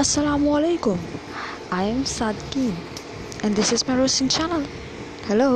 السلام علیکم I am Sadiqeen and this is my rousing channel hello